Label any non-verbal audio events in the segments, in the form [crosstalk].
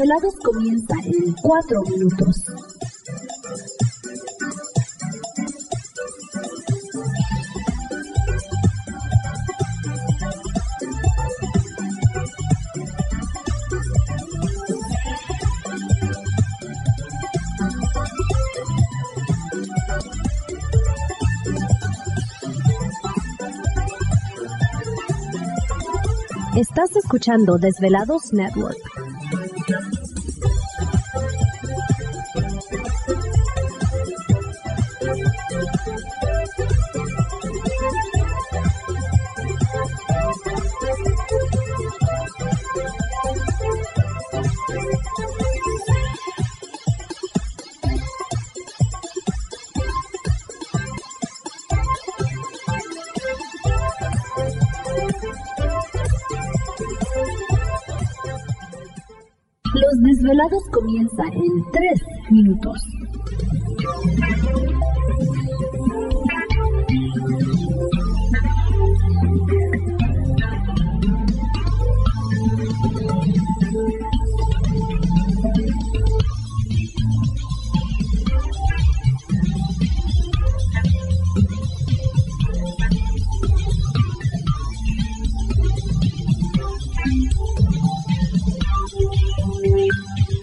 Desvelados comienza en 4 minutos. Estás escuchando Desvelados Network. Desvelados comienza en 3 minutos.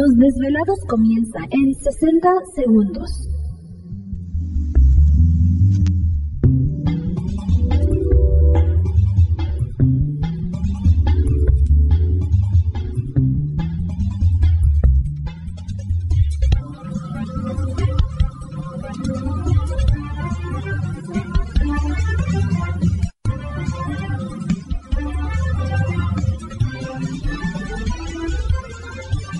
Los desvelados comienza en 60 segundos.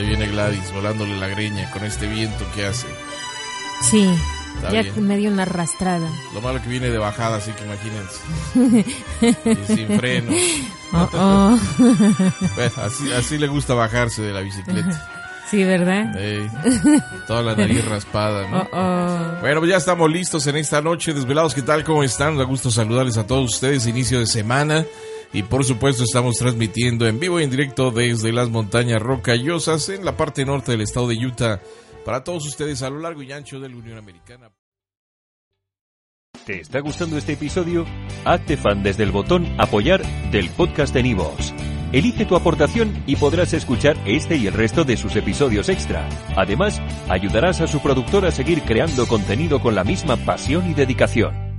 Ya viene Gladys volándole la greña con este viento que hace. Sí, Está ya bien. me dio una arrastrada. Lo malo que viene de bajada, así que imagínense. [laughs] Y sin freno. Oh, [laughs] oh. Bueno, así, así le gusta bajarse de la bicicleta. [laughs] Sí, ¿verdad? Toda la nariz raspada, ¿no? Oh, oh. Bueno, pues ya estamos listos en esta noche. Desvelados, ¿qué tal? ¿Cómo están? Da gusto saludarles a todos ustedes. Inicio de semana. Y por supuesto estamos transmitiendo en vivo y en directo desde las montañas rocallosas en la parte norte del estado de Utah para todos ustedes a lo largo y ancho de la Unión Americana. ¿Te está gustando este episodio? Hazte fan desde el botón Apoyar del podcast de Nivos. Elige tu aportación y podrás escuchar este y el resto de sus episodios extra. Además, ayudarás a su productor a seguir creando contenido con la misma pasión y dedicación.